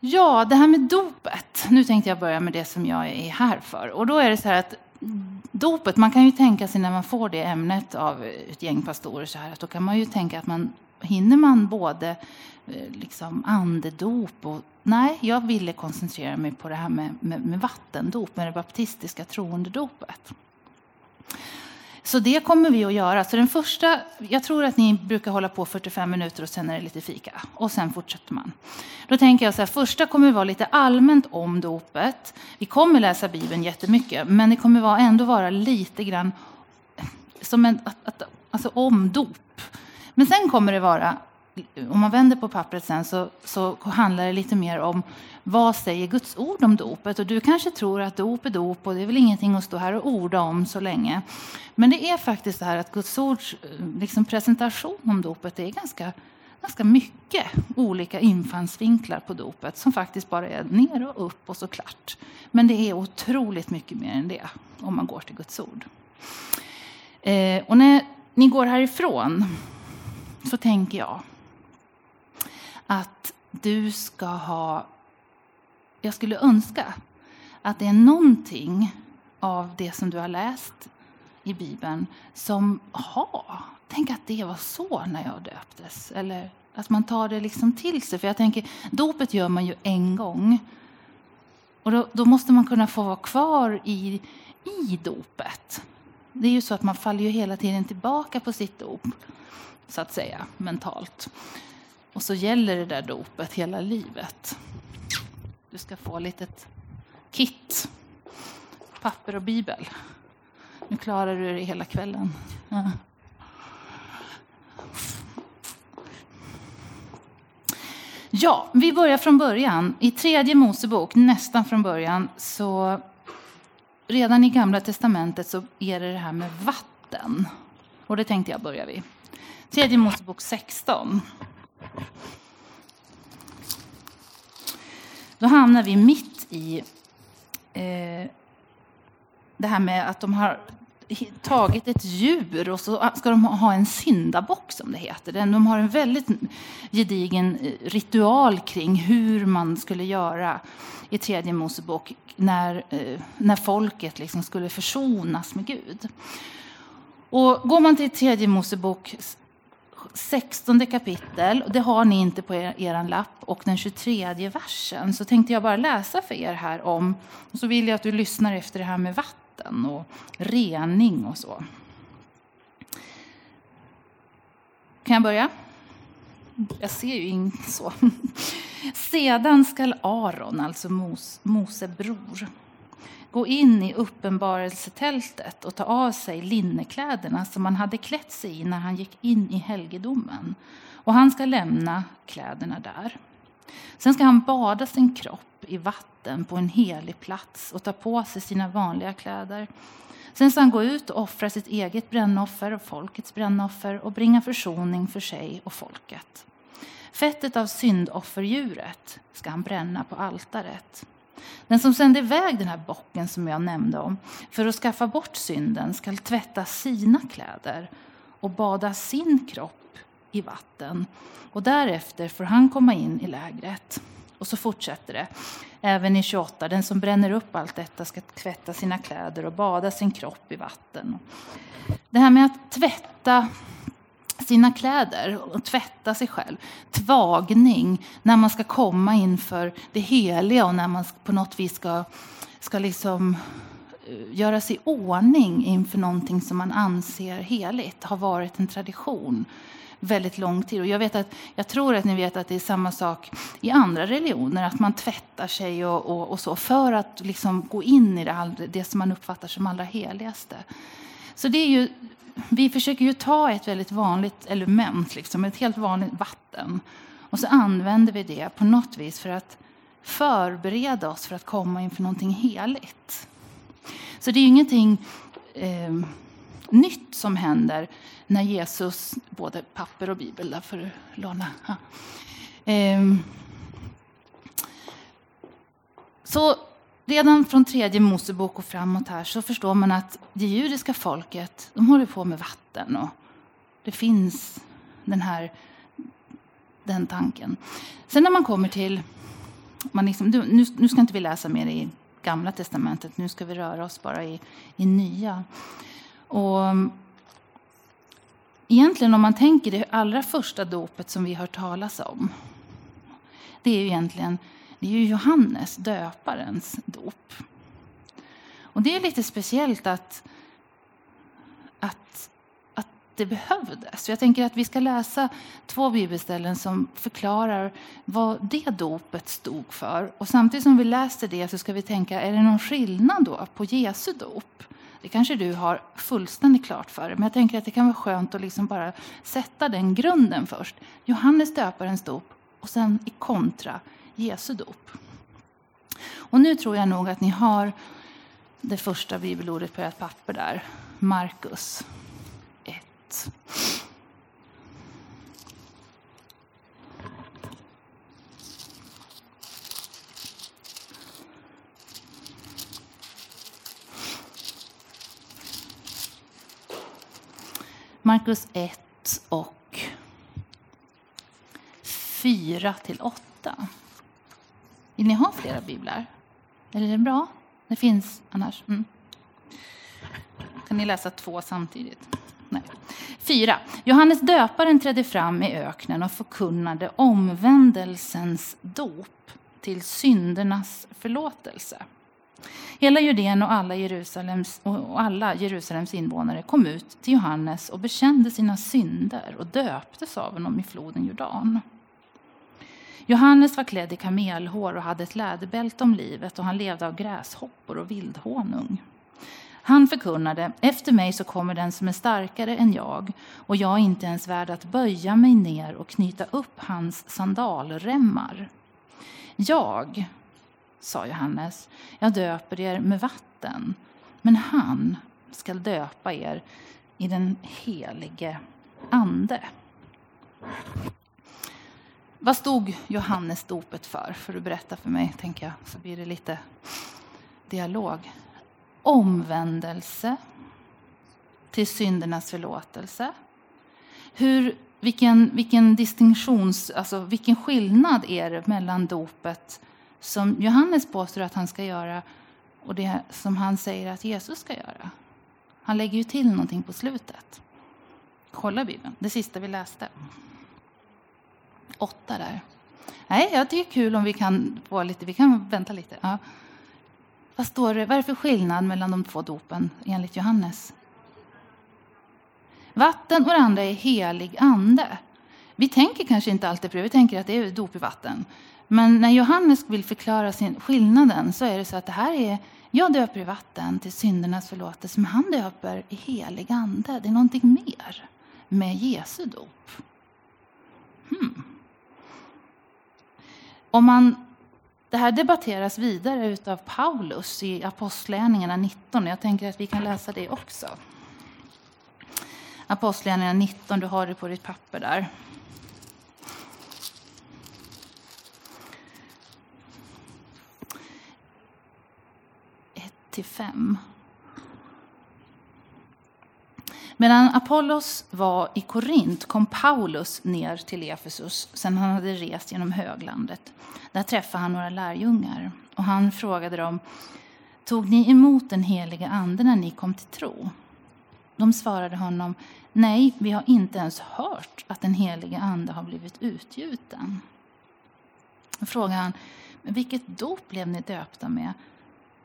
Ja, det här med dopet. Nu tänkte jag börja med det som jag är här för. Och då är det så här att dopet, man kan ju tänka sig när man får det ämnet av ett gäng pastorer så här, att då kan man ju tänka att man hinner man både eh, liksom andedop och nej, jag ville koncentrera mig på det här med, med, med vattendop, med det baptistiska troendedopet. Så det kommer vi att göra. Så den första, jag tror att ni brukar hålla på 45 minuter och sen är det lite fika. Och sen fortsätter man. Då tänker jag så här, första kommer vara lite allmänt om dopet. Vi kommer läsa Bibeln jättemycket, men det kommer ändå vara lite grann som en, att, att, alltså om dop. Men sen kommer det vara, om man vänder på pappret sen, så, så handlar det lite mer om vad säger Guds ord om dopet? Och du kanske tror att dop är dop och det är väl ingenting att stå här och orda om så länge. Men det är faktiskt så här att Guds ords eh, liksom presentation om dopet är ganska, ganska mycket olika infallsvinklar på dopet som faktiskt bara är ner och upp och så klart. Men det är otroligt mycket mer än det om man går till Guds ord. Eh, och när ni går härifrån så tänker jag att du ska ha jag skulle önska att det är någonting av det som du har läst i Bibeln som, ha, tänk att det var så när jag döptes. Eller att man tar det liksom till sig. För jag tänker, dopet gör man ju en gång. Och då, då måste man kunna få vara kvar i, i dopet. Det är ju så att man faller ju hela tiden tillbaka på sitt dop, så att säga, mentalt. Och så gäller det där dopet hela livet. Du ska få ett litet kit. Papper och bibel. Nu klarar du det hela kvällen. Ja. Ja, vi börjar från början. I tredje Mosebok, nästan från början, så redan i Gamla Testamentet så är det det här med vatten. Och det tänkte jag börja vid. Tredje Mosebok 16. Då hamnar vi mitt i eh, det här med att de har tagit ett djur och så ska de ha en syndabock som det heter. De har en väldigt gedigen eh, ritual kring hur man skulle göra i tredje Mosebok när, eh, när folket liksom skulle försonas med Gud. Och går man till tredje Mosebok 16 kapitel, det har ni inte på er, er lapp, och den 23 versen, så tänkte jag bara läsa för er här om, och så vill jag att du lyssnar efter det här med vatten och rening och så. Kan jag börja? Jag ser ju inte så. Sedan skall Aron, alltså Mos, Mose bror, gå in i uppenbarelsetältet och ta av sig linnekläderna som han hade klätt sig i när han gick in i helgedomen. Och han ska lämna kläderna där. Sen ska han bada sin kropp i vatten på en helig plats och ta på sig sina vanliga kläder. Sen ska han gå ut och offra sitt eget brännoffer och folkets brännoffer och bringa försoning för sig och folket. Fettet av syndofferdjuret ska han bränna på altaret. Den som sände iväg den här bocken som jag nämnde om för att skaffa bort synden skall tvätta sina kläder och bada sin kropp i vatten. Och därefter får han komma in i lägret. Och så fortsätter det. Även i 28. Den som bränner upp allt detta ska tvätta sina kläder och bada sin kropp i vatten. Det här med att tvätta sina kläder och tvätta sig själv. Tvagning, när man ska komma inför det heliga och när man på något vis ska, ska liksom eh, göra sig i ordning inför någonting som man anser heligt, har varit en tradition väldigt lång tid. Och jag, vet att, jag tror att ni vet att det är samma sak i andra religioner, att man tvättar sig och, och, och så för att liksom gå in i det, det som man uppfattar som allra heligaste. Så det är ju vi försöker ju ta ett väldigt vanligt element, liksom, ett helt vanligt vatten. Och så använder vi det på något vis för att förbereda oss för att komma inför någonting heligt. Så det är ju ingenting eh, nytt som händer när Jesus, både papper och bibel, där får du låna. Eh, så Redan från tredje Mosebok och framåt här så förstår man att det judiska folket de håller på med vatten och det finns den här den tanken. Sen när man kommer till man liksom, nu, nu ska inte vi läsa mer i Gamla testamentet, nu ska vi röra oss bara i, i Nya. Och egentligen om man tänker det allra första dopet som vi har hört talas om, det är ju egentligen det är ju Johannes, döparens dop. Och det är lite speciellt att, att, att det behövdes. Jag tänker att vi ska läsa två bibelställen som förklarar vad det dopet stod för. Och samtidigt som vi läser det så ska vi tänka, är det någon skillnad då på Jesu dop? Det kanske du har fullständigt klart för dig, men jag tänker att det kan vara skönt att liksom bara sätta den grunden först. Johannes döparens dop och sen i kontra Jesu dop. Och nu tror jag nog att ni har det första bibelordet på ert papper där. Markus 1. Markus 1 och 4 till 8. Vill ni ha flera biblar? Eller är det bra? Det finns annars. Mm. Kan ni läsa två samtidigt? Nej. 4. Johannes döparen trädde fram i öknen och förkunnade omvändelsens dop till syndernas förlåtelse. Hela Judeen och alla Jerusalems, och alla Jerusalems invånare kom ut till Johannes och bekände sina synder och döptes av honom i floden Jordan. Johannes var klädd i kamelhår och hade ett läderbälte om livet och han levde av gräshoppor och vildhonung. Han förkunnade, efter mig så kommer den som är starkare än jag och jag är inte ens värd att böja mig ner och knyta upp hans sandalremmar. Jag, sa Johannes, jag döper er med vatten, men han skall döpa er i den helige Ande. Vad stod Johannes dopet för? För att berätta för mig, tänker jag, så blir det lite dialog. Omvändelse till syndernas förlåtelse. Hur, vilken, vilken distinktions, alltså vilken skillnad är det mellan dopet som Johannes påstår att han ska göra och det som han säger att Jesus ska göra? Han lägger ju till någonting på slutet. Kolla Bibeln, det sista vi läste åtta där. Nej, jag tycker det är kul om vi kan få lite, vi kan vänta lite. Ja. Vad står det, vad är det för skillnad mellan de två dopen enligt Johannes? Vatten och det andra är helig ande. Vi tänker kanske inte alltid på det, vi tänker att det är dop i vatten. Men när Johannes vill förklara sin skillnaden så är det så att det här är, jag döper i vatten till syndernas förlåtelse, men han döper i helig ande. Det är någonting mer med Jesu dop. Hmm. Om man, det här debatteras vidare av Paulus i Apostlagärningarna 19. Jag tänker att vi kan läsa det också. Apostlagärningarna 19, du har det på ditt papper där. Ett till fem. Medan Apollos var i Korint kom Paulus ner till Efesus sedan han hade rest genom höglandet. Där träffade han några lärjungar och han frågade dem Tog ni emot den heliga ande när ni kom till tro? De svarade honom Nej, vi har inte ens hört att den heliga ande har blivit utgjuten. Då frågade han Vilket dop blev ni döpta med?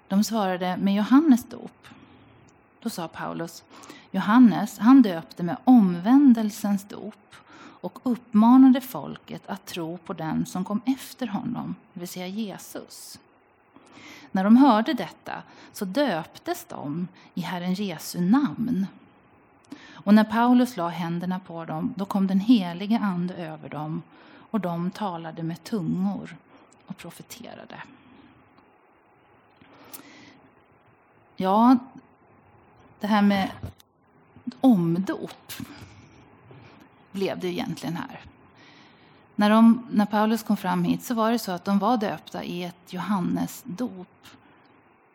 De svarade med Johannes dop. Då sa Paulus Johannes han döpte med omvändelsens dop och uppmanade folket att tro på den som kom efter honom, det vill säga Jesus. När de hörde detta så döptes de i Herren Jesu namn. Och när Paulus la händerna på dem, då kom den helige Ande över dem och de talade med tungor och profeterade. Ja, det här med omdop blev det egentligen här. När, de, när Paulus kom fram hit så var det så att de var döpta i ett Johannesdop.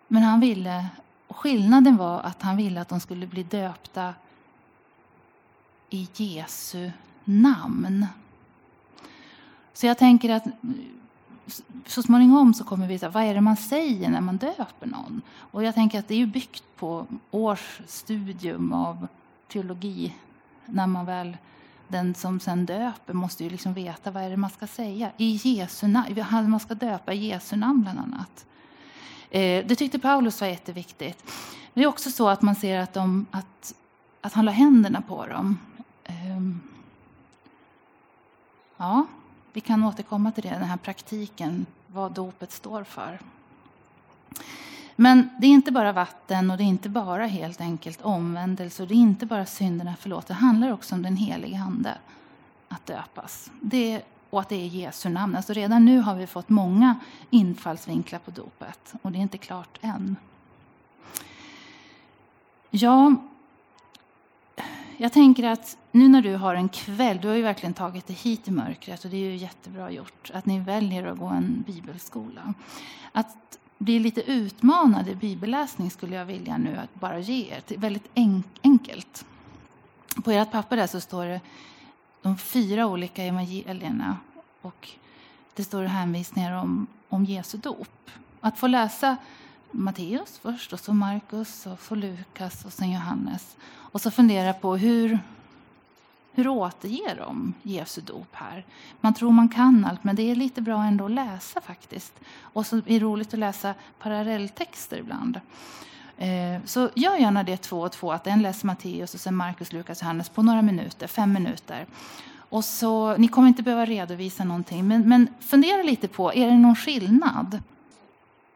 Men han ville, skillnaden var att han ville att de skulle bli döpta i Jesu namn. Så jag tänker att så småningom så kommer vi att vad är det man säger när man döper någon. Och jag tänker att det är ju byggt på års studium av teologi. När man väl, den som sen döper måste ju liksom veta vad är det man ska säga. I Jesu namn, man ska döpa i Jesu namn bland annat. Eh, det tyckte Paulus var jätteviktigt. Det är också så att man ser att, de, att, att han la händerna på dem. Ehm, ja, vi kan återkomma till det, den här praktiken, vad dopet står för. Men det är inte bara vatten och det är inte bara helt enkelt omvändelse och det är inte bara synderna förlåt. Det handlar också om den helige Ande att döpas. Det, och att det är Jesu namn. Alltså redan nu har vi fått många infallsvinklar på dopet och det är inte klart än. Ja, jag tänker att nu när du har en kväll, du har ju verkligen tagit dig hit i mörkret och det är ju jättebra gjort att ni väljer att gå en bibelskola. Att bli lite utmanad i bibelläsning skulle jag vilja nu att bara ge er. Det är väldigt enkelt. På ert papper där så står det de fyra olika evangelierna och det står hänvisningar om, om Jesu dop. Att få läsa Matteus först, och så Markus, och så Lukas och sen Johannes. Och så fundera på hur, hur återger de Jesu dop här? Man tror man kan allt, men det är lite bra ändå att läsa faktiskt. Och så är det roligt att läsa parallelltexter ibland. Eh, så gör gärna det två och två, att en läser Matteus och sen Markus, Lukas och Johannes på några minuter, fem minuter. Och så, ni kommer inte behöva redovisa någonting, men, men fundera lite på, är det någon skillnad?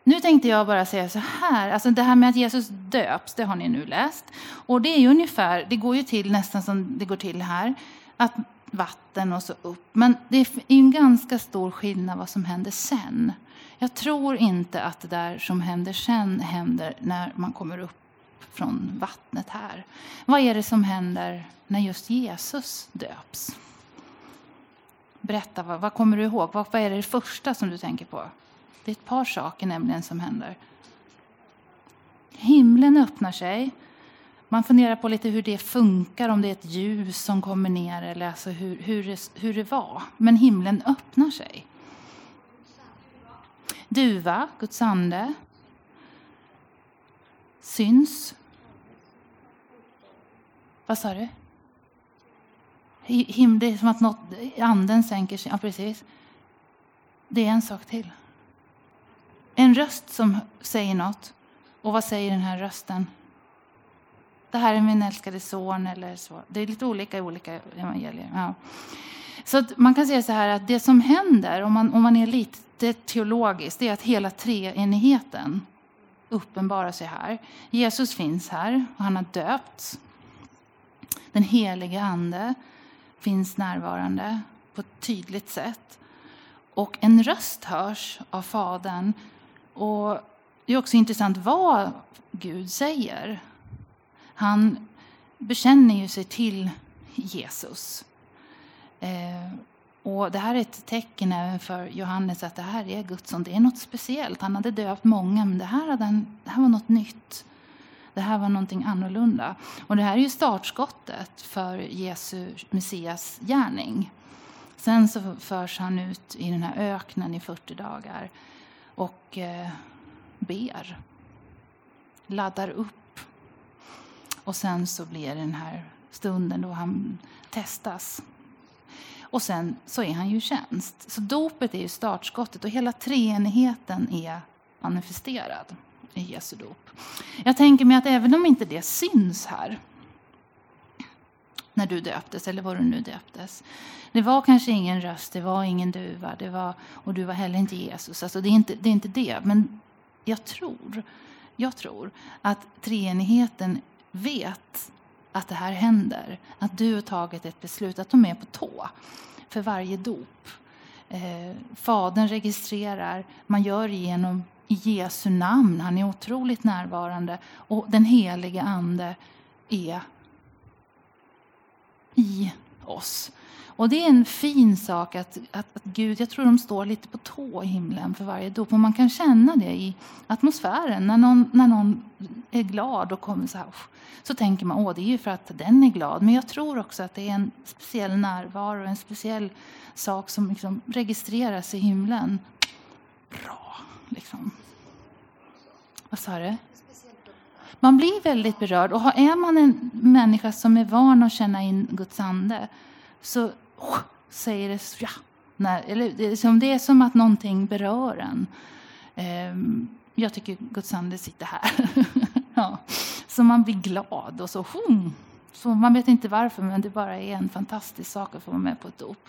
Nu tänkte jag bara säga så här, alltså det här med att Jesus döps, det har ni nu läst. Och det är ju ungefär, det går ju till nästan som det går till här, att vatten och så upp. Men det är en ganska stor skillnad vad som händer sen. Jag tror inte att det där som händer sen händer när man kommer upp från vattnet här. Vad är det som händer när just Jesus döps? Berätta, vad, vad kommer du ihåg? Vad, vad är det första som du tänker på? Det är ett par saker nämligen som händer. Himlen öppnar sig. Man funderar på lite hur det funkar, om det är ett ljus som kommer ner eller alltså hur, hur, det, hur det var. Men himlen öppnar sig. Duva, Guds ande, syns. Vad sa du? Him, det är som att något, anden sänker sig. Ja, precis. Det är en sak till. En röst som säger något. Och vad säger den här rösten? Det här är min älskade son eller så. Det är lite olika i olika evangelier. Ja. Så man kan säga så här att det som händer om man, om man är lite teologisk, det är att hela treenigheten uppenbarar sig här. Jesus finns här och han har döpts. Den helige ande finns närvarande på ett tydligt sätt. Och en röst hörs av Fadern och det är också intressant vad Gud säger. Han bekänner ju sig till Jesus. Eh, och det här är ett tecken även för Johannes att det här är Guds son. Det är något speciellt. Han hade döpt många, men det här, hade han, det här var något nytt. Det här var någonting annorlunda. Och det här är ju startskottet för Jesu Messias gärning. Sen så förs han ut i den här öknen i 40 dagar och eh, ber. Laddar upp. Och sen så blir det den här stunden då han testas. Och sen så är han ju i tjänst. Så dopet är ju startskottet och hela treenigheten är manifesterad i Jesu dop. Jag tänker mig att även om inte det syns här när du döptes, eller var du nu döptes. Det var kanske ingen röst, det var ingen duva, det var, och du var heller inte Jesus. Alltså det, är inte, det är inte det, men jag tror, jag tror att treenigheten vet att det här händer. Att du har tagit ett beslut, att de är på tå för varje dop. Eh, Fadern registrerar, man gör det i Jesu namn. Han är otroligt närvarande. Och den helige Ande är i oss. Och det är en fin sak att, att, att, Gud, jag tror de står lite på tå i himlen för varje dop. Och man kan känna det i atmosfären. När någon, när någon är glad och kommer så här, så tänker man att det är ju för att den är glad. Men jag tror också att det är en speciell närvaro, en speciell sak som liksom registreras i himlen. Liksom. Vad sa du? Man blir väldigt berörd. Och är man en människa som är van att känna in Guds ande så oh, säger det ja. När, eller, liksom- det, är som, att någonting berör en. Um, jag tycker Guds ande sitter här. ja. Så man blir glad och så, hum, så man vet inte varför, men det bara är en fantastisk sak att få vara med på ett dop.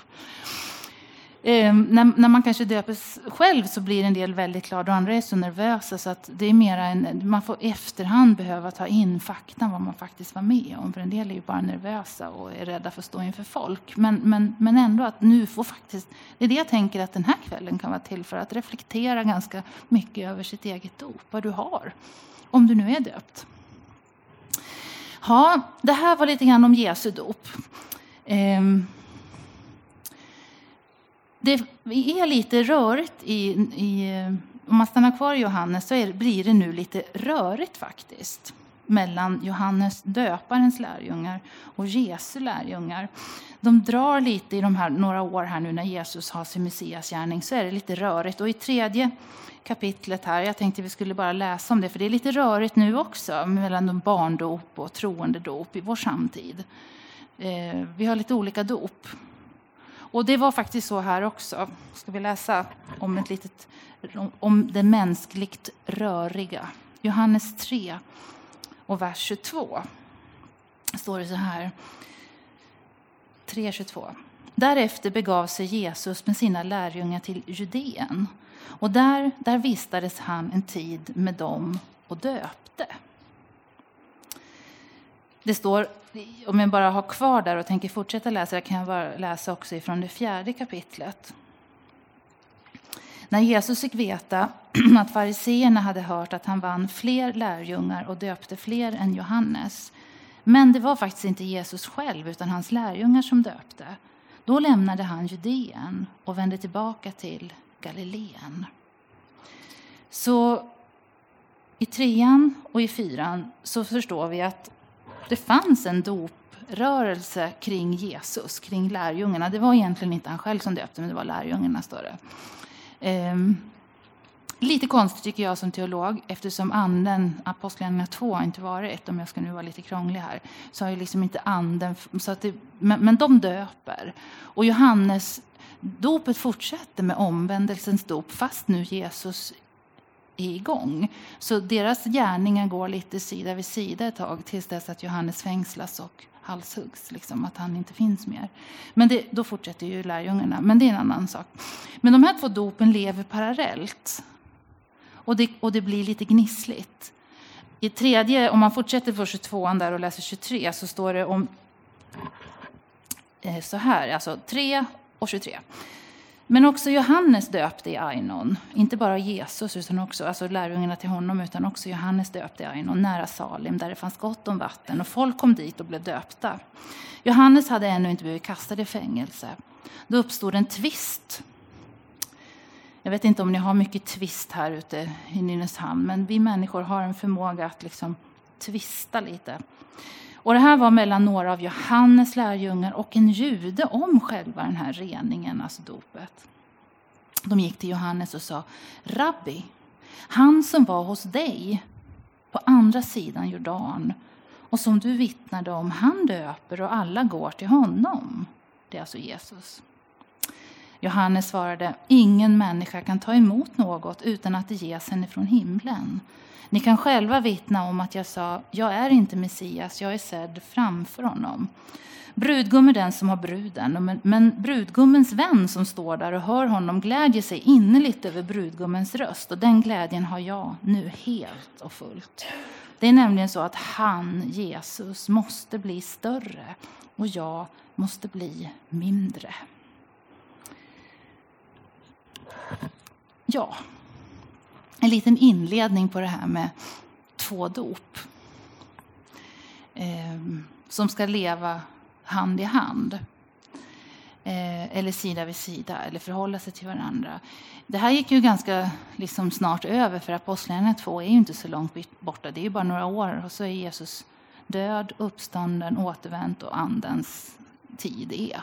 Eh, när, när, man kanske döpes själv så blir en del väldigt glada och andra är så nervösa så att det är mera en, man får efterhand behöva ta in fakta vad man faktiskt var med om. För en del är ju bara nervösa och är rädda för att stå inför folk. Men, men, men ändå att nu får faktiskt, det är det jag tänker att den här kvällen kan vara till för att reflektera ganska mycket över sitt eget dop, vad du har, om du nu är döpt. Ja, det här var lite grann om Jesu dop. Eh, det är lite rörigt i, i, om man stannar kvar i Johannes så är, blir det nu lite rörigt faktiskt mellan Johannes döparens lärjungar och Jesu lärjungar. De drar lite i de här några år här nu när Jesus har sin messiasgärning så är det lite rörigt. Och i tredje kapitlet här, jag tänkte vi skulle bara läsa om det för det är lite rörigt nu också mellan barndop och troendedop i vår samtid. Eh, vi har lite olika dop. Och det var faktiskt så här också. Ska vi läsa om, ett litet, om det mänskligt röriga. Johannes 3 och vers 22. står det så här. 3.22. Därefter begav sig Jesus med sina lärjungar till Judeen. Och där, där vistades han en tid med dem och döpte. Det står om jag bara har kvar där och tänker fortsätta läsa, kan jag bara läsa också ifrån det fjärde kapitlet. När Jesus fick veta att fariseerna hade hört att han vann fler lärjungar och döpte fler än Johannes. Men det var faktiskt inte Jesus själv, utan hans lärjungar som döpte. Då lämnade han Judeen och vände tillbaka till Galileen. Så i trean och i fyran så förstår vi att det fanns en doprörelse kring Jesus, kring lärjungarna. Det var egentligen inte han själv som döpte, men det var lärjungarna, står det. Ehm, lite konstigt tycker jag som teolog, eftersom anden, Apostlagärningarna 2 har inte varit, om jag ska nu vara lite krånglig här, så har ju liksom inte anden, så att det, men, men de döper. Och Johannes dopet fortsätter med omvändelsens dop, fast nu Jesus är igång. Så deras gärningar går lite sida vid sida ett tag tills dess att Johannes fängslas och halshuggs, liksom, att han inte finns mer. Men det, då fortsätter ju lärjungarna, men det är en annan sak. Men de här två dopen lever parallellt. Och det, och det blir lite gnissligt. I tredje, om man fortsätter vers 22 där och läser 23 så står det om eh, så här, alltså 3 och 23. Men också Johannes döpte i Ainon, inte bara Jesus, utan också alltså lärjungarna till honom, utan också Johannes döpte i Ainon, nära Salim, där det fanns gott om vatten, och folk kom dit och blev döpta. Johannes hade ännu inte blivit kastad i fängelse. Då uppstod en tvist. Jag vet inte om ni har mycket tvist här ute i Nynäshamn, men vi människor har en förmåga att liksom tvista lite. Och det här var mellan några av Johannes lärjungar och en jude om själva den här reningen, alltså dopet. De gick till Johannes och sa, Rabbi, han som var hos dig på andra sidan Jordan och som du vittnade om, han döper och alla går till honom. Det är alltså Jesus. Johannes svarade, ingen människa kan ta emot något utan att det ges henne från himlen. Ni kan själva vittna om att jag sa, jag är inte Messias, jag är sedd framför honom. Brudgum är den som har bruden, men brudgummens vän som står där och hör honom glädjer sig innerligt över brudgummens röst och den glädjen har jag nu helt och fullt. Det är nämligen så att han, Jesus, måste bli större och jag måste bli mindre. Ja, en liten inledning på det här med två dop. Eh, som ska leva hand i hand. Eh, eller sida vid sida, eller förhålla sig till varandra. Det här gick ju ganska liksom snart över, för Apostlagärningarna 2 är ju inte så långt borta. Det är ju bara några år och så är Jesus död, uppstånden, återvänt och Andens tid är.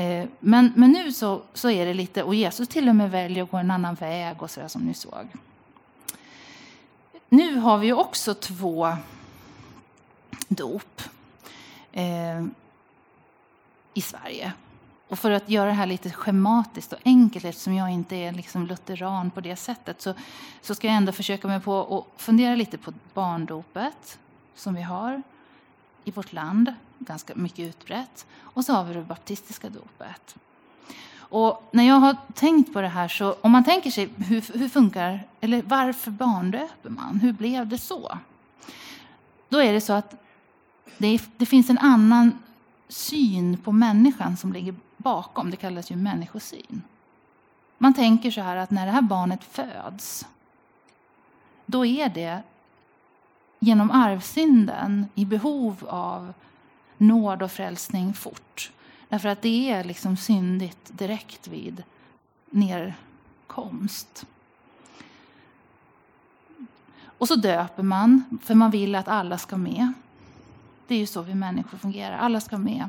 Eh, men, men nu så, så är det lite, och Jesus till och med väljer att gå en annan väg och sådär som ni såg. Nu har vi också två dop eh, i Sverige. Och för att göra det här lite schematiskt och enkelt, eftersom jag inte är liksom lutheran på det sättet, så, så ska jag ändå försöka mig på att fundera lite på barndopet som vi har i vårt land, ganska mycket utbrett. Och så har vi det baptistiska dopet. Och när jag har tänkt på det här, så om man tänker sig hur, hur funkar, eller varför barndöper man? Hur blev det så? Då är det så att det, det finns en annan syn på människan som ligger bakom. Det kallas ju människosyn. Man tänker så här att när det här barnet föds, då är det genom arvsynden i behov av nåd och frälsning fort. Därför att det är liksom syndigt direkt vid nedkomst. Och så döper man, för man vill att alla ska med. Det är ju så vi människor fungerar, alla ska med.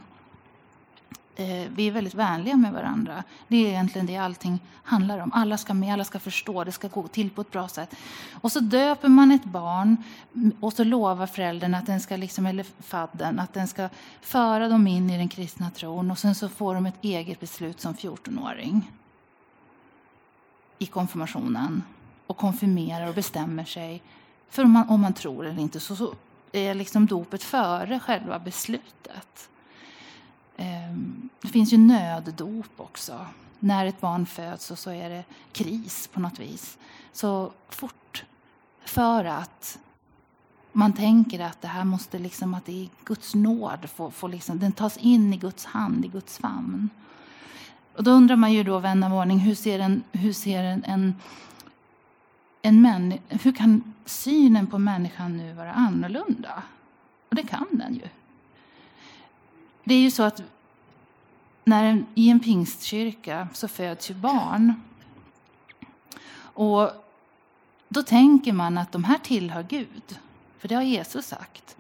Eh, vi är väldigt vänliga med varandra. Det är egentligen det allting handlar om. Alla ska med, alla ska förstå, det ska gå till på ett bra sätt. Och så döper man ett barn mm, och så lovar föräldern att den ska, liksom, eller fadden, att den ska föra dem in i den kristna tron och sen så får de ett eget beslut som 14-åring i konfirmationen och konfirmerar och bestämmer sig för om man, om man tror eller inte. Så, så är liksom dopet före själva beslutet. Ehm, det finns ju nöddop också. När ett barn föds och så är det kris på något vis. Så fort för att man tänker att det här måste liksom, att det är Guds nåd, får, får liksom, den tas in i Guds hand, i Guds famn. Och då undrar man ju då, vän av ordning, hur ser en, hur ser en, en, en män, hur kan synen på människan nu vara annorlunda? Och det kan den ju. Det är ju så att när en, i en pingstkyrka så föds ju barn. Och då tänker man att de här tillhör Gud. För det har Jesus sagt.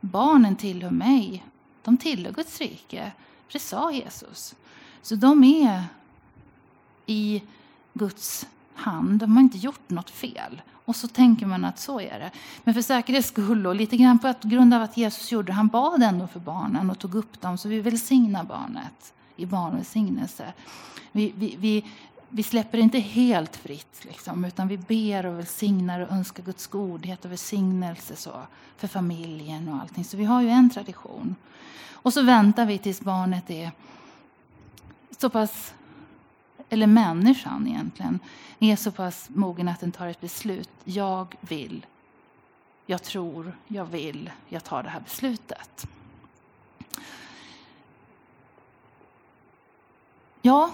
Barnen tillhör mig. De tillhör Guds rike. För det sa Jesus. Så de är i Guds hand. De har inte gjort något fel. Och så tänker man att så är det. Men för säkerhets skull och lite grann på grund av att Jesus gjorde han bad ändå för barnen och tog upp dem så vi välsignar barnet i barnvälsignelse. Vi, vi, vi, vi släpper inte helt fritt, liksom, utan vi ber och välsignar och önskar Guds godhet och välsignelse så, för familjen och allting. Så vi har ju en tradition. Och så väntar vi tills barnet är så pass eller människan egentligen, är så pass mogen att den tar ett beslut. Jag vill, jag tror, jag vill, jag tar det här beslutet. Ja,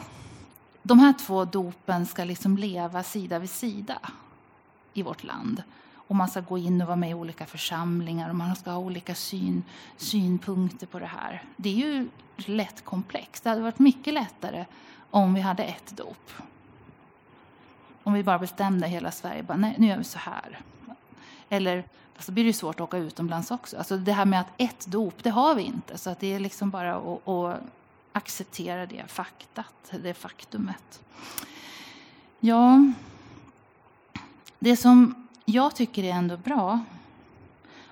de här två dopen ska liksom leva sida vid sida i vårt land. Och man ska gå in och vara med i olika församlingar och man ska ha olika syn, synpunkter på det här. Det är ju lätt komplext. Det hade varit mycket lättare om vi hade ett dop. Om vi bara bestämde hela Sverige, bara, nej, nu gör vi så här. Eller, fast då blir det svårt att åka utomlands också. Alltså det här med att ett dop, det har vi inte. Så att det är liksom bara att, att acceptera det faktat, det faktumet. Ja, det som jag tycker är ändå bra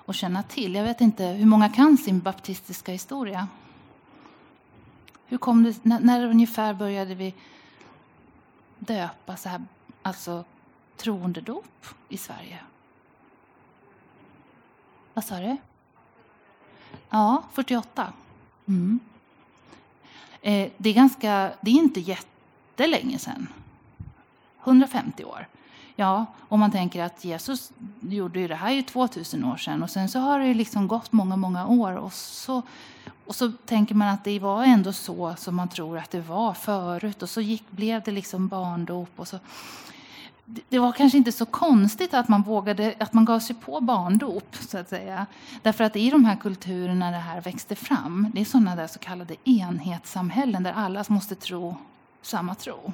att känna till, jag vet inte hur många kan sin baptistiska historia? Hur kom det, när, när ungefär började vi döpa så här, alltså troendedop i Sverige? Vad sa du? Ja, 48. Mm. Eh, det, är ganska, det är inte jättelänge sedan. 150 år. Ja, om man tänker att Jesus gjorde ju det här ju 2000 år sedan och sen så har det liksom gått många, många år och så, och så tänker man att det var ändå så som man tror att det var förut och så gick, blev det liksom barndop och så. Det var kanske inte så konstigt att man vågade, att man gav sig på barndop, så att säga. Därför att i de här kulturerna det här växte fram, det är sådana där så kallade enhetssamhällen där alla måste tro samma tro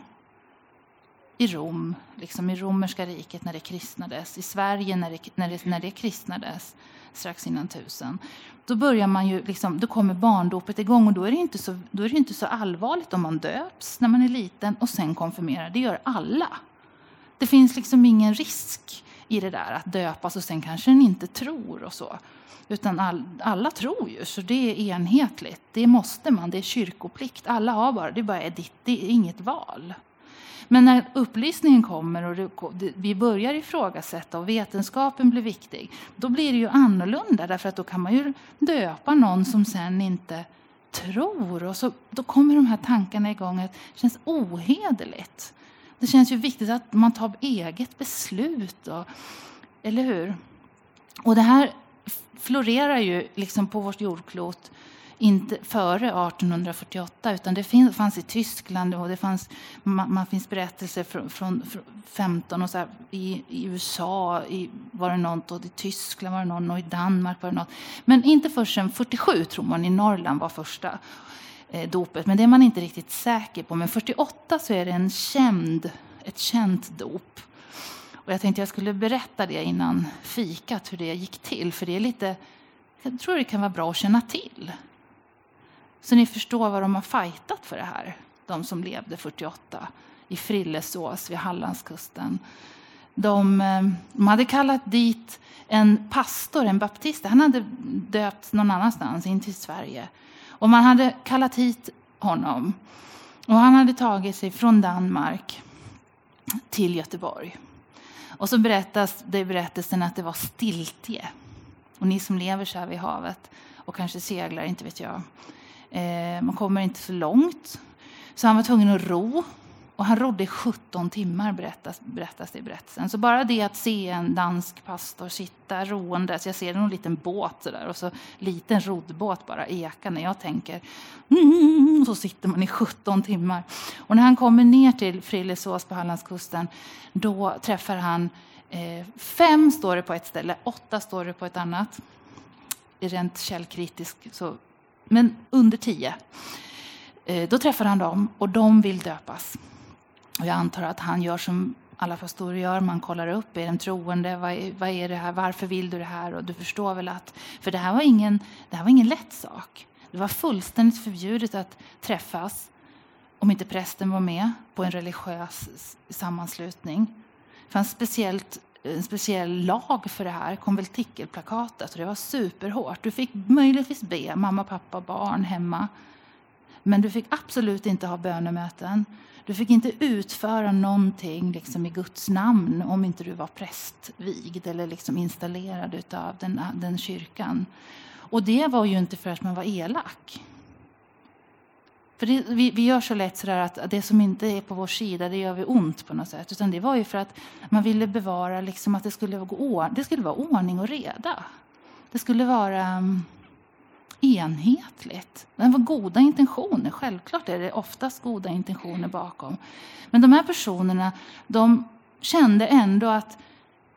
i Rom, liksom i romerska riket när det kristnades, i Sverige när det, när det, när det kristnades strax innan tusen. Då börjar man ju liksom, då kommer barndopet igång och då är, det inte så, då är det inte så allvarligt om man döps när man är liten och sen konfirmerar. Det gör alla. Det finns liksom ingen risk i det där att döpas och sen kanske den inte tror och så. Utan all, alla tror ju, så det är enhetligt. Det måste man, det är kyrkoplikt. Alla har bara, det är bara ditt, det är inget val. Men när upplysningen kommer och vi börjar ifrågasätta och vetenskapen blir viktig, då blir det ju annorlunda därför att då kan man ju döpa någon som sen inte tror och så, då kommer de här tankarna igång att det känns ohederligt. Det känns ju viktigt att man tar eget beslut. Och, eller hur? Och det här florerar ju liksom på vårt jordklot inte före 1848, utan det fanns i Tyskland och det fanns, man, man finns berättelser från, från, från 15 och så här, i, i, USA i, var det något och i Tyskland var det någon och i Danmark var det något. Men inte förrän 47 tror man i Norrland var första eh, dopet, men det är man inte riktigt säker på. Men 48 så är det en känd, ett känt dop. Och jag tänkte jag skulle berätta det innan fikat, hur det gick till, för det är lite jag tror det kan vara bra att känna till. Så ni förstår vad de har fightat för det här, de som levde 48 i Frillesås vid Hallandskusten. De, eh, de hade kallat dit en pastor, en baptist. Han hade döpts någon annanstans, in till Sverige. Och man hade kallat hit honom. Och han hade tagit sig från Danmark till Göteborg. Och så berättas det i berättelsen att det var stiltje. Och ni som lever så här vid havet och kanske seglar, inte vet jag. Eh, man kommer inte så långt. Så han var tvungen att ro. Och han rodde i 17 timmar, berättas, berättas det i berättelsen. Så bara det att se en dansk pastor sitta roende, så jag ser en liten båt där, och så liten roddbåt bara eka när jag tänker. Mm, så sitter man i 17 timmar. Och när han kommer ner till Frillesås på Hallandskusten, då träffar han eh, fem står det på ett ställe, åtta står det på ett annat. Rent källkritiskt så men under tio. Eh, då träffar han dem och de vill döpas. Och jag antar att han gör som alla pastorer gör, man kollar upp, är de troende, vad är, vad är det här, varför vill du det här? Och du förstår väl att, för det här var ingen, det här var ingen lätt sak. Det var fullständigt förbjudet att träffas om inte prästen var med på en religiös sammanslutning. Det fanns speciellt en speciell lag för det här, konventikelplakatet. Och det var superhårt. Du fick möjligtvis be mamma, pappa, barn hemma. Men du fick absolut inte ha bönemöten. Du fick inte utföra någonting liksom i Guds namn om inte du var prästvigd eller liksom installerad av den, den kyrkan. Och det var ju inte för att man var elak. För det, vi, vi, gör så lätt sådär att det som inte är på vår sida, det gör vi ont på något sätt. Utan det var ju för att man ville bevara liksom att det skulle, gå, det skulle vara ordning och reda. Det skulle vara um, enhetligt. Det var goda intentioner. Självklart är det oftast goda intentioner bakom. Men de här personerna, de kände ändå att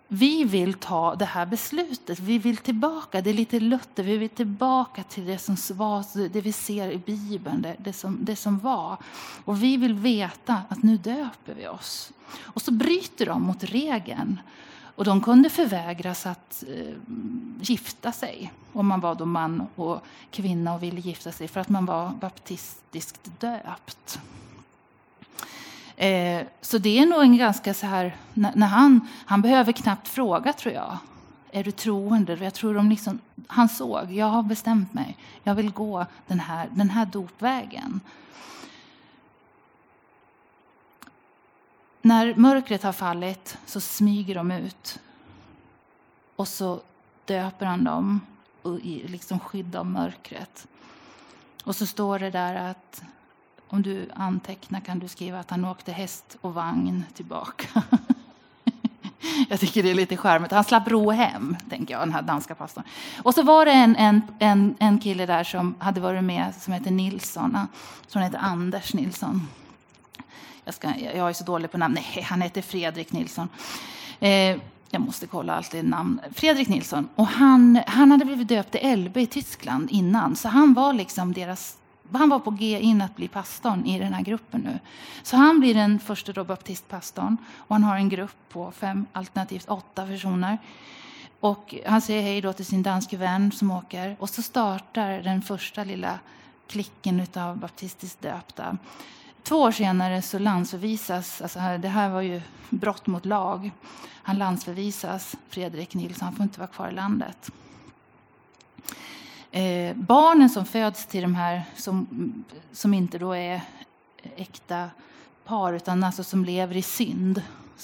vi vill ta det här beslutet. Vi vill tillbaka. Det är lite Luther. Vi vill tillbaka till det som var, det vi ser i Bibeln, det, det, som, det som var. Och vi vill veta att nu döper vi oss. Och så bryter de mot regeln. Och de kunde förvägras att eh, gifta sig om man var då man och kvinna och ville gifta sig för att man var baptistiskt döpt. Eh, så det är nog en ganska så här, när, han, han behöver knappt fråga tror jag. Är du troende? Jag tror de liksom, han såg, jag har bestämt mig. Jag vill gå den här, den här dopvägen. När mörkret har fallit så smyger de ut. Och så döper han dem i liksom skydd av mörkret. Och så står det där att om du antecknar kan du skriva att han åkte häst och vagn tillbaka. jag tycker det är lite charmigt. Han slapp ro hem, tänker jag, den här danska pastorn. Och så var det en, en, en, en kille där som hade varit med som heter Nilsson. Ah, som heter Anders Nilsson. Jag, ska, jag är så dålig på namn. Nej, han heter Fredrik Nilsson. Eh, jag måste kolla alltid namn. Fredrik Nilsson. Och han, han hade blivit döpt till Elbe i Tyskland innan. Så han var liksom deras han var på G in att bli pastorn i den här gruppen nu. Så han blir den första då baptistpastorn och han har en grupp på fem, alternativt åtta personer. Och han säger hej då till sin danske vän som åker och så startar den första lilla klicken av baptistiskt döpta. Två år senare så landsförvisas, alltså det här var ju brott mot lag, han landsförvisas, Fredrik Nilsson, han får inte vara kvar i landet. Eh, barnen som föds till de här som, som inte då är äkta par utan alltså som lever i synd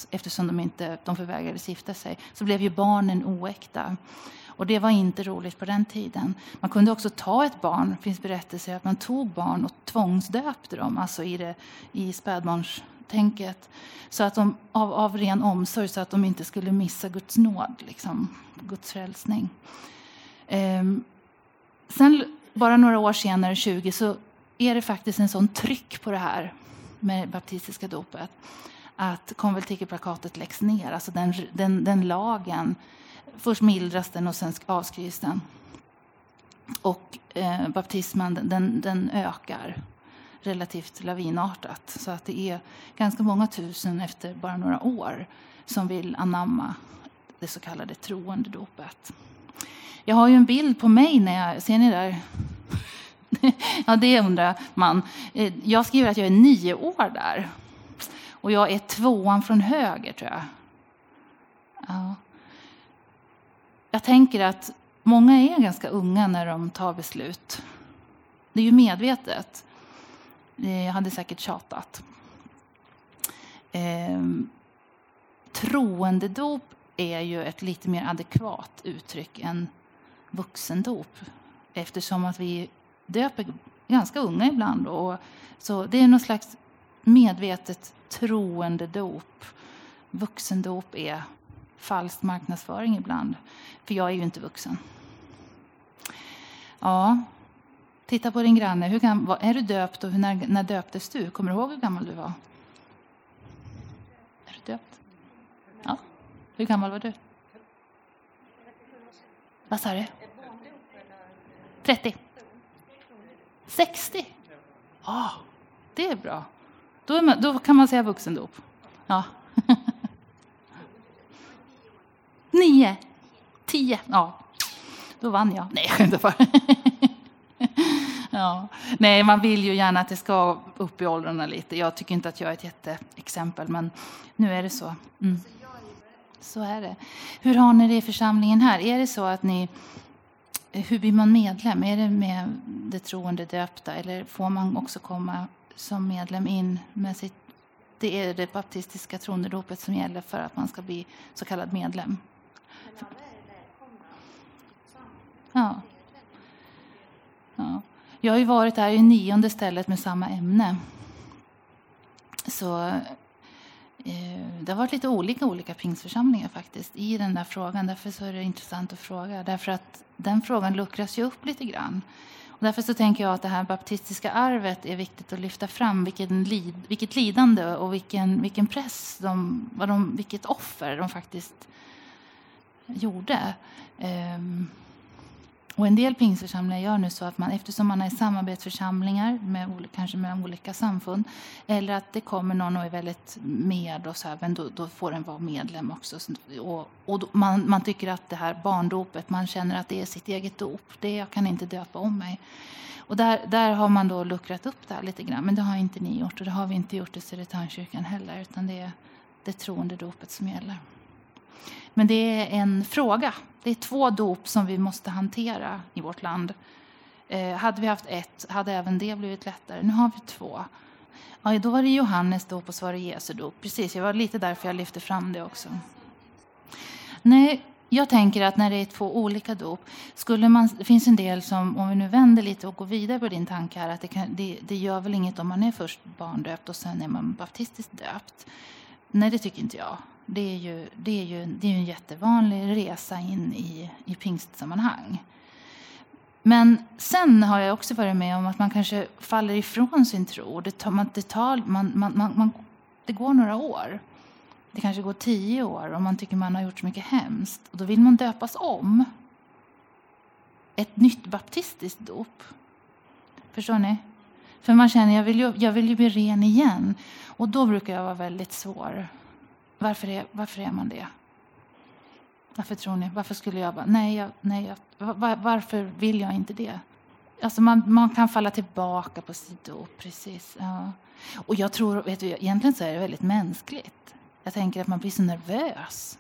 eftersom de inte de förvägrades gifta sig så blev ju barnen oäkta. Och det var inte roligt på den tiden. Man kunde också ta ett barn, det finns berättelser att man tog barn och tvångsdöpte dem, alltså i, det, i spädbarnstänket. Så att de, av, av ren omsorg, så att de inte skulle missa Guds nåd, liksom, Guds frälsning. Ehm, sen, bara några år senare, 20, så är det faktiskt en sån tryck på det här med baptistiska dopet att konventikelplakatet läggs ner, alltså den, den, den lagen Först mildras den och sen avskrivs den. Och eh, baptismen den, den ökar relativt lavinartat. Så att det är ganska många tusen efter bara några år som vill anamma det så kallade troende dopet. Jag har ju en bild på mig när jag, ser ni där? ja, det undrar man. Eh, jag skriver att jag är nio år där. Och jag är tvåan från höger, tror jag. Ja jag tänker att många är ganska unga när de tar beslut. Det är ju medvetet. Eh, jag hade säkert tjatat. Ehm, troendedop är ju ett lite mer adekvat uttryck än vuxendop eftersom att vi döper ganska unga ibland. Och, så det är någon slags medvetet troendedop. Vuxendop är falsk marknadsföring ibland. För jag är ju inte vuxen. Ja, titta på din granne. Hur gam, är du döpt och när, när döptes du? Kommer du ihåg hur gammal du var? Är du döpt? Ja. Hur gammal var du? Vad sa du? 30? 60? Ja, det är bra. Då, man, då kan man säga vuxendop. Ja. Nio. Tio. Ja, då vann jag. Nej, jag skämtar bara. ja. Nej, man vill ju gärna att det ska upp i åldrarna lite. Jag tycker inte att jag är ett jätteexempel, men nu är det så. Mm. Så är det. Hur har ni det i församlingen här? Är det så att ni... Hur blir man medlem? Är det med det troende döpta eller får man också komma som medlem in med sitt... Det är det baptistiska troendedopet som gäller för att man ska bli så kallad medlem. Ja. ja. Jag har ju varit där i nionde stället med samma ämne. Så Eh, det har varit lite olika olika pingsförsamlingar faktiskt i den där frågan. Därför så är det intressant att fråga. Därför att den frågan luckras ju upp lite grann. Och därför så tänker jag att det här baptistiska arvet är viktigt att lyfta fram. Vilken lid, vilket lidande och vilken, vilken press, de, vad de, vilket offer de faktiskt gjorde. Um, och en del pingstförsamlingar gör nu så att man, eftersom man är samarbetsförsamlingar med, kanske med olika samfund, eller att det kommer någon och är väldigt med, och så här, men då, då får den vara medlem också. Och, och då, man, man tycker att det här barndopet, man känner att det är sitt eget dop. Det, jag kan inte döpa om mig. Och där, där har man då luckrat upp det här lite grann, men det har inte ni gjort och det har vi inte gjort i Södertörnskyrkan heller, utan det är det troende dopet som gäller. Men det är en fråga. Det är två dop som vi måste hantera i vårt land. Eh, hade vi haft ett hade även det blivit lättare. Nu har vi två. Ja, då var det Johannes dop och så var det Jesu dop. Precis, det var lite därför jag lyfte fram det också. Nej, jag tänker att när det är två olika dop, skulle man, det finns en del som, om vi nu vänder lite och går vidare på din tanke här, att det, kan, det, det gör väl inget om man är först barndöpt och sen är man baptistiskt döpt. Nej, det tycker inte jag. Det är ju, det är ju, det är en jättevanlig resa in i, i pingstsammanhang. Men sen har jag också varit med om att man kanske faller ifrån sin tro. Det, tar, man, det, tar, man, man, man, det går några år. Det kanske går tio år och man tycker man har gjort så mycket hemskt. Och då vill man döpas om. Ett nytt baptistiskt dop. Förstår ni? För man känner, jag vill ju, jag vill ju bli ren igen. Och då brukar jag vara väldigt svår. Varför är, varför är man det? Varför tror ni? Varför skulle jag bara, nej, jag, nej jag, var, varför vill jag inte det? Alltså man, man kan falla tillbaka på sitt dop, precis. Ja. Och jag tror, vet du, egentligen så är det väldigt mänskligt. Jag tänker att man blir så nervös.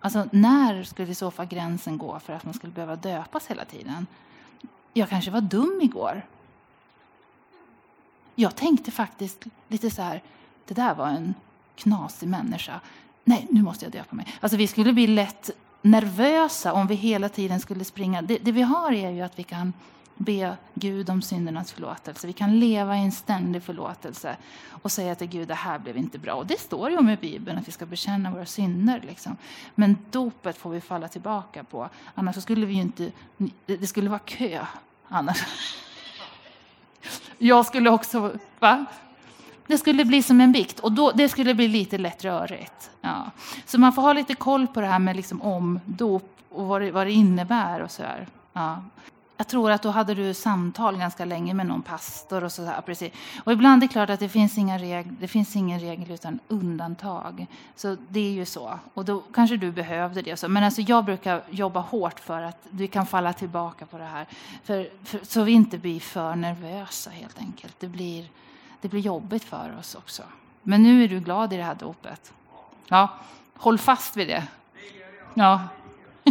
Alltså när skulle i så fall gränsen gå för att man skulle behöva döpas hela tiden? Jag kanske var dum igår. Jag tänkte faktiskt lite så här, det där var en knasig människa. Nej, nu måste jag döpa mig. Alltså vi skulle bli lätt nervösa om vi hela tiden skulle springa. Det, det vi har är ju att vi kan be Gud om syndernas förlåtelse. Vi kan leva i en ständig förlåtelse och säga till Gud, det här blev inte bra. Och det står ju om i Bibeln att vi ska bekänna våra synder. Liksom. Men dopet får vi falla tillbaka på. Annars skulle vi inte, det skulle vara kö annars. Jag skulle också, va? Det skulle bli som en bikt och då, det skulle bli lite lätt rörigt. Ja. Så man får ha lite koll på det här med liksom omdop och vad det, vad det innebär och så här. Ja. Jag tror att då hade du samtal ganska länge med någon pastor och så här, precis. Och ibland är det klart att det finns inga regler, det finns ingen regel utan undantag. Så det är ju så. Och då kanske du behövde det. Så. Men alltså jag brukar jobba hårt för att du kan falla tillbaka på det här. För, för, så vi inte blir för nervösa helt enkelt. Det blir, det blir jobbigt för oss också. Men nu är du glad i det här dopet. Ja, håll fast vid det. Ja.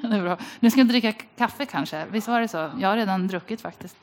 det är bra. Nu ska jag dricka kaffe kanske. Visst var det så? Jag har redan druckit faktiskt.